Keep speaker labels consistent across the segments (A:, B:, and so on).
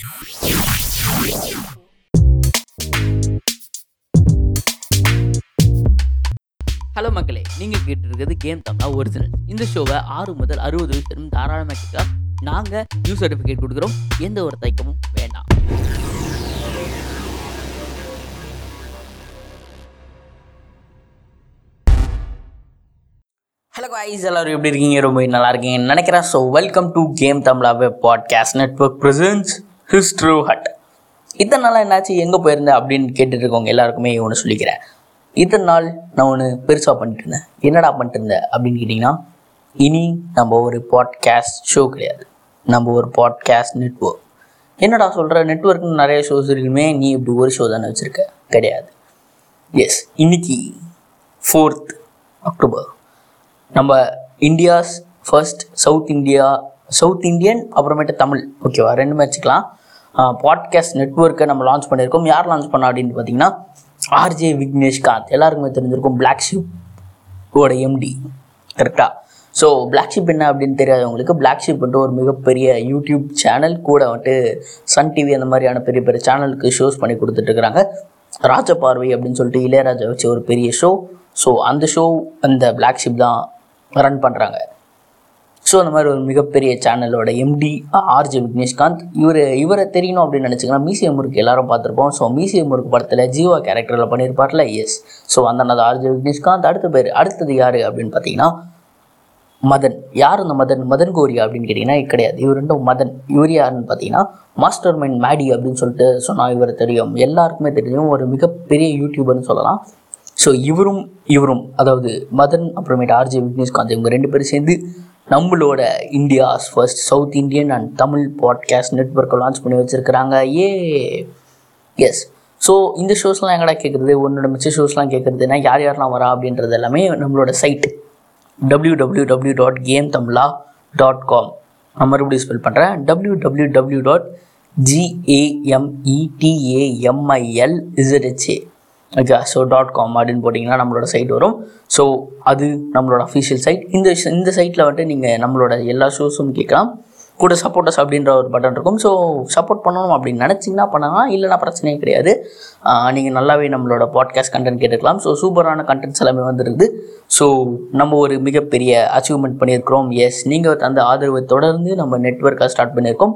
A: Hello மக்களே. நீங்கள் கேட்டிருக்கிறது கேம் தமிழா ஒரிஜினல் இந்த ஷோவை ஆறு முதல் அறுபது வயசு தாராளமாக கேட்க நாங்கள் நியூ சர்டிஃபிகேட் கொடுக்குறோம். எந்த ஒரு தயக்கமும் வேண்டாம். ஹலோ ஐஸ் எல்லாரும் எப்படி இருக்கீங்க? ரொம்ப நல்லா இருக்கீங்க நினைக்கிறேன். ஸோ வெல்கம் டு கேம் தமிழாவே பாட்காஸ்ட் நெட்ஒர்க் ப்ரெசன்ஸ் ஹிஸ்ட்ரோ ஹட் இத்தனை நாளாக என்னாச்சு? எங்கே போயிருந்தேன் அப்படின்னு கேட்டுட்ருக்கவங்க எல்லாருக்குமே ஒன்று சொல்லிக்கிறேன். இத்தனை நாள் நான் ஒன்று பெருசாக பண்ணிட்டு இருந்தேன். என்னடா பண்ணிட்டு இருந்தேன் அப்படின்னு கேட்டிங்கன்னா இனி நம்ம ஒரு பாட்காஸ்ட் ஷோ கிடையாது. நம்ம ஒரு பாட்காஸ்ட் நெட்ஒர்க் என்னடா சொல்கிற நெட்ஒர்க்னு நிறைய ஷோஸ் இருக்குமே நீ இப்படி ஒரு ஷோ தானே வச்சுருக்க? கிடையாது. எஸ் இன்னைக்கு ஃபோர்த் அக்டோபர் நம்ம India's first south India south Indian அப்புறமேட்டு தமிழ். ஓகேவா ரெண்டுமே வச்சுக்கலாம். பாட்காஸ்ட் நெட்ஒர்க்கை நம்ம லான்ச் பண்ணியிருக்கோம். யார் லான்ச் பண்ணா அப்படின்னு பார்த்தீங்கன்னா ஆர்ஜே விக்னேஷ்காந்த். எல்லாருக்குமே தெரிஞ்சிருக்கும் பிளாக் ஷிப்போட எம்டி கரெக்டாக ஸோ பிளாக் ஷிப் என்ன அப்படின்னு தெரியாதவங்களுக்கு பிளாக் ஷிப் வந்துட்டு ஒரு மிகப்பெரிய யூடியூப் சேனல் கூட வந்துட்டு சன் டிவி அந்த மாதிரியான பெரிய பெரிய சேனலுக்கு ஷோஸ் பண்ணி கொடுத்துட்ருக்குறாங்க ராஜபார்வை அப்படின்னு சொல்லிட்டு இளையராஜா வச்சு ஒரு பெரிய ஷோ ஸோ அந்த ஷோ அந்த பிளாக் ஷிப் தான் ரன் பண்ணுறாங்க ஸோ அந்த மாதிரி ஒரு மிகப்பெரிய சேனலோட எம்டி ஆர்ஜே விக்னேஷ்காந்த். இவர் இவரை தெரியணும் அப்படின்னு நினச்சிங்கன்னா மியூசியம் முருக்கு எல்லாரும் பார்த்துருப்போம். ஸோ மியூசியம் முருக்கு படத்தில் ஜீவா கேரக்டரில் பண்ணியிருப்பார்ல? எஸ் ஸோ அந்த ஆர்ஜே விக்னேஷ்காந்த். அடுத்த பேர் அடுத்தது யார் அப்படின்னு பார்த்தீங்கன்னா மதன். யார் அந்த மதன்? மதன் கோரியா அப்படின்னு கேட்டிங்கன்னா கிடையாது. இவர் ரெண்டும் மதன். இவர் யாருன்னு பார்த்தீங்கன்னா மாஸ்டர் மைண்ட் மேடி அப்படின்னு சொல்லிட்டு சொன்னால் இவர் தெரியும். எல்லாருக்குமே தெரியும். ஒரு மிகப்பெரிய யூடியூபர்னு சொல்லலாம். ஸோ இவரும் இவரும் அதாவது மதன் அப்புறமேட்டு ஆர்ஜே விக்னேஷ்காந்த் இவங்க ரெண்டு பேரும் சேர்ந்து நம்மளோட India's first south Indian and Tamil podcast நெட்ஒர்க்கை launch பண்ணி வச்சுருக்கிறாங்க. ஏ எஸ் ஸோ இந்த ஷோஸ்லாம் எங்கடா கேட்குறது உன்னோட மிச்ச ஷோஸ்லாம் கேட்குறதுனா யார் யாரெல்லாம் வரா அப்படின்றது எல்லாமே நம்மளோட side W W W dot game தமிழா டாட் காம் நான் மறுபடியும் ஸ்பெல் பண்ணுறேன் W W W dot ஜிஏஎம்இடிஏஎம்ஐஎல் ZHA okay so dot com அப்படின்னு போட்டிங்கன்னா நம்மளோட சைட் வரும். ஸோ அது நம்மளோட அஃபிஷியல் சைட் இந்த இந்த சைட்டில் வந்துட்டு நீங்கள் நம்மளோட எல்லா ஷோஸும் கேட்கலாம். கூட சப்போர்ட்டர்ஸ் அப்படின்ற ஒரு பட்டன் இருக்கும். ஸோ சப்போர்ட் பண்ணணும் அப்படின்னு நினச்சிங்கன்னா பண்ணலாம். இல்லைனா பிரச்சனையே கிடையாது. நீங்கள் நல்லாவே நம்மளோட பாட்காஸ்ட் கண்டென்ட் கேட்டுக்கலாம். ஸோ சூப்பரான கண்டென்ட்ஸ் எல்லாமே வந்துருக்குது. ஸோ நம்ம ஒரு மிகப்பெரிய அச்சீவ்மெண்ட் பண்ணியிருக்கிறோம். எஸ் நீங்கள் அந்த ஆதரவை தொடர்ந்து நம்ம நெட்ஒர்க்காக ஸ்டார்ட் பண்ணியிருக்கோம்.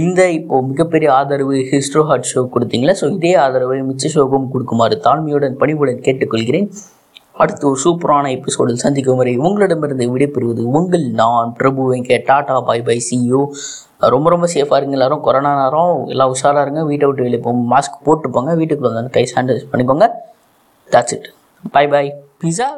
A: இந்த இப்போது மிகப்பெரிய ஆதரவு ஹிஸ்ட்ரோ ஹார்ட் ஷோ கொடுத்தீங்களே ஸோ இதே ஆதரவை மிச்ச ஷோக்கும் கொடுக்குமாறு தாழ்மையுடன் பணிவுடன் கேட்டுக்கொள்கிறேன். அடுத்து ஒரு சூப்பரான எபிசோடில் சந்திக்கும் வரை உங்களிடமிருந்து விடைபெறுவது உங்கள் நான் பிரபு வெங்க டாடா பாய் பை சியூ ரொம்ப ரொம்ப சேஃபாக இருங்க எல்லாரும். கொரோனா நேரம் எல்லாம் உஷாராக இருங்க. வீட்டை விட்டு வெளியே போங்க மாஸ்க் போட்டுப்போங்க வீட்டுக்குள்ளே வீட்டுக்குள்ள வந்து கை சானிடைஸ் பண்ணிக்கோங்க. That's it bye bye pizza